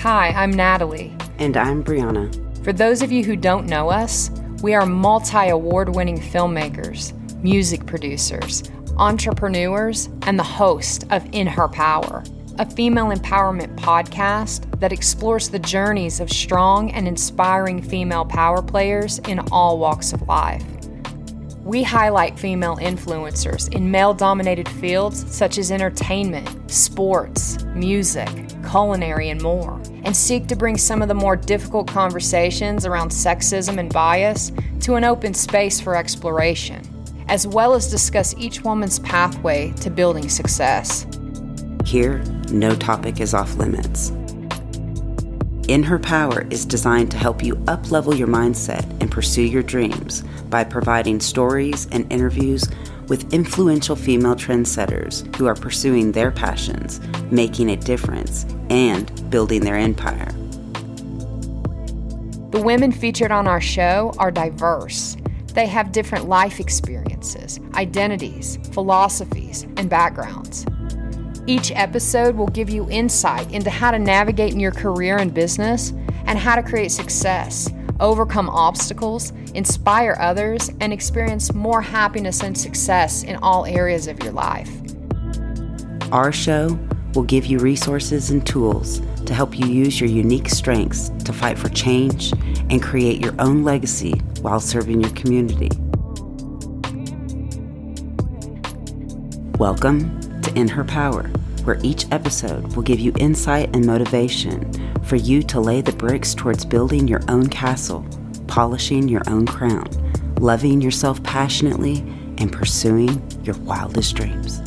Hi, I'm Natalie. And I'm Brianna. For those of you who don't know us, we are multi award winning filmmakers, music producers, entrepreneurs, and the host of In Her Power, a female empowerment podcast that explores the journeys of strong and inspiring female power players in all walks of life. We highlight female influencers in male dominated fields such as entertainment, sports, music, culinary, and more, and seek to bring some of the more difficult conversations around sexism and bias to an open space for exploration, as well as discuss each woman's pathway to building success. Here, no topic is off limits. In Her Power is designed to help you uplevel your mindset and pursue your dreams by providing stories and interviews with influential female trendsetters who are pursuing their passions, making a difference, and building their empire. The women featured on our show are diverse. They have different life experiences, identities, philosophies, and backgrounds. Each episode will give you insight into how to navigate in your career and business and how to create success, overcome obstacles, inspire others, and experience more happiness and success in all areas of your life. Our show will give you resources and tools to help you use your unique strengths to fight for change and create your own legacy while serving your community. Welcome to In Her Power, where each episode will give you insight and motivation for you to lay the bricks towards building your own castle, polishing your own crown, loving yourself passionately, and pursuing your wildest dreams.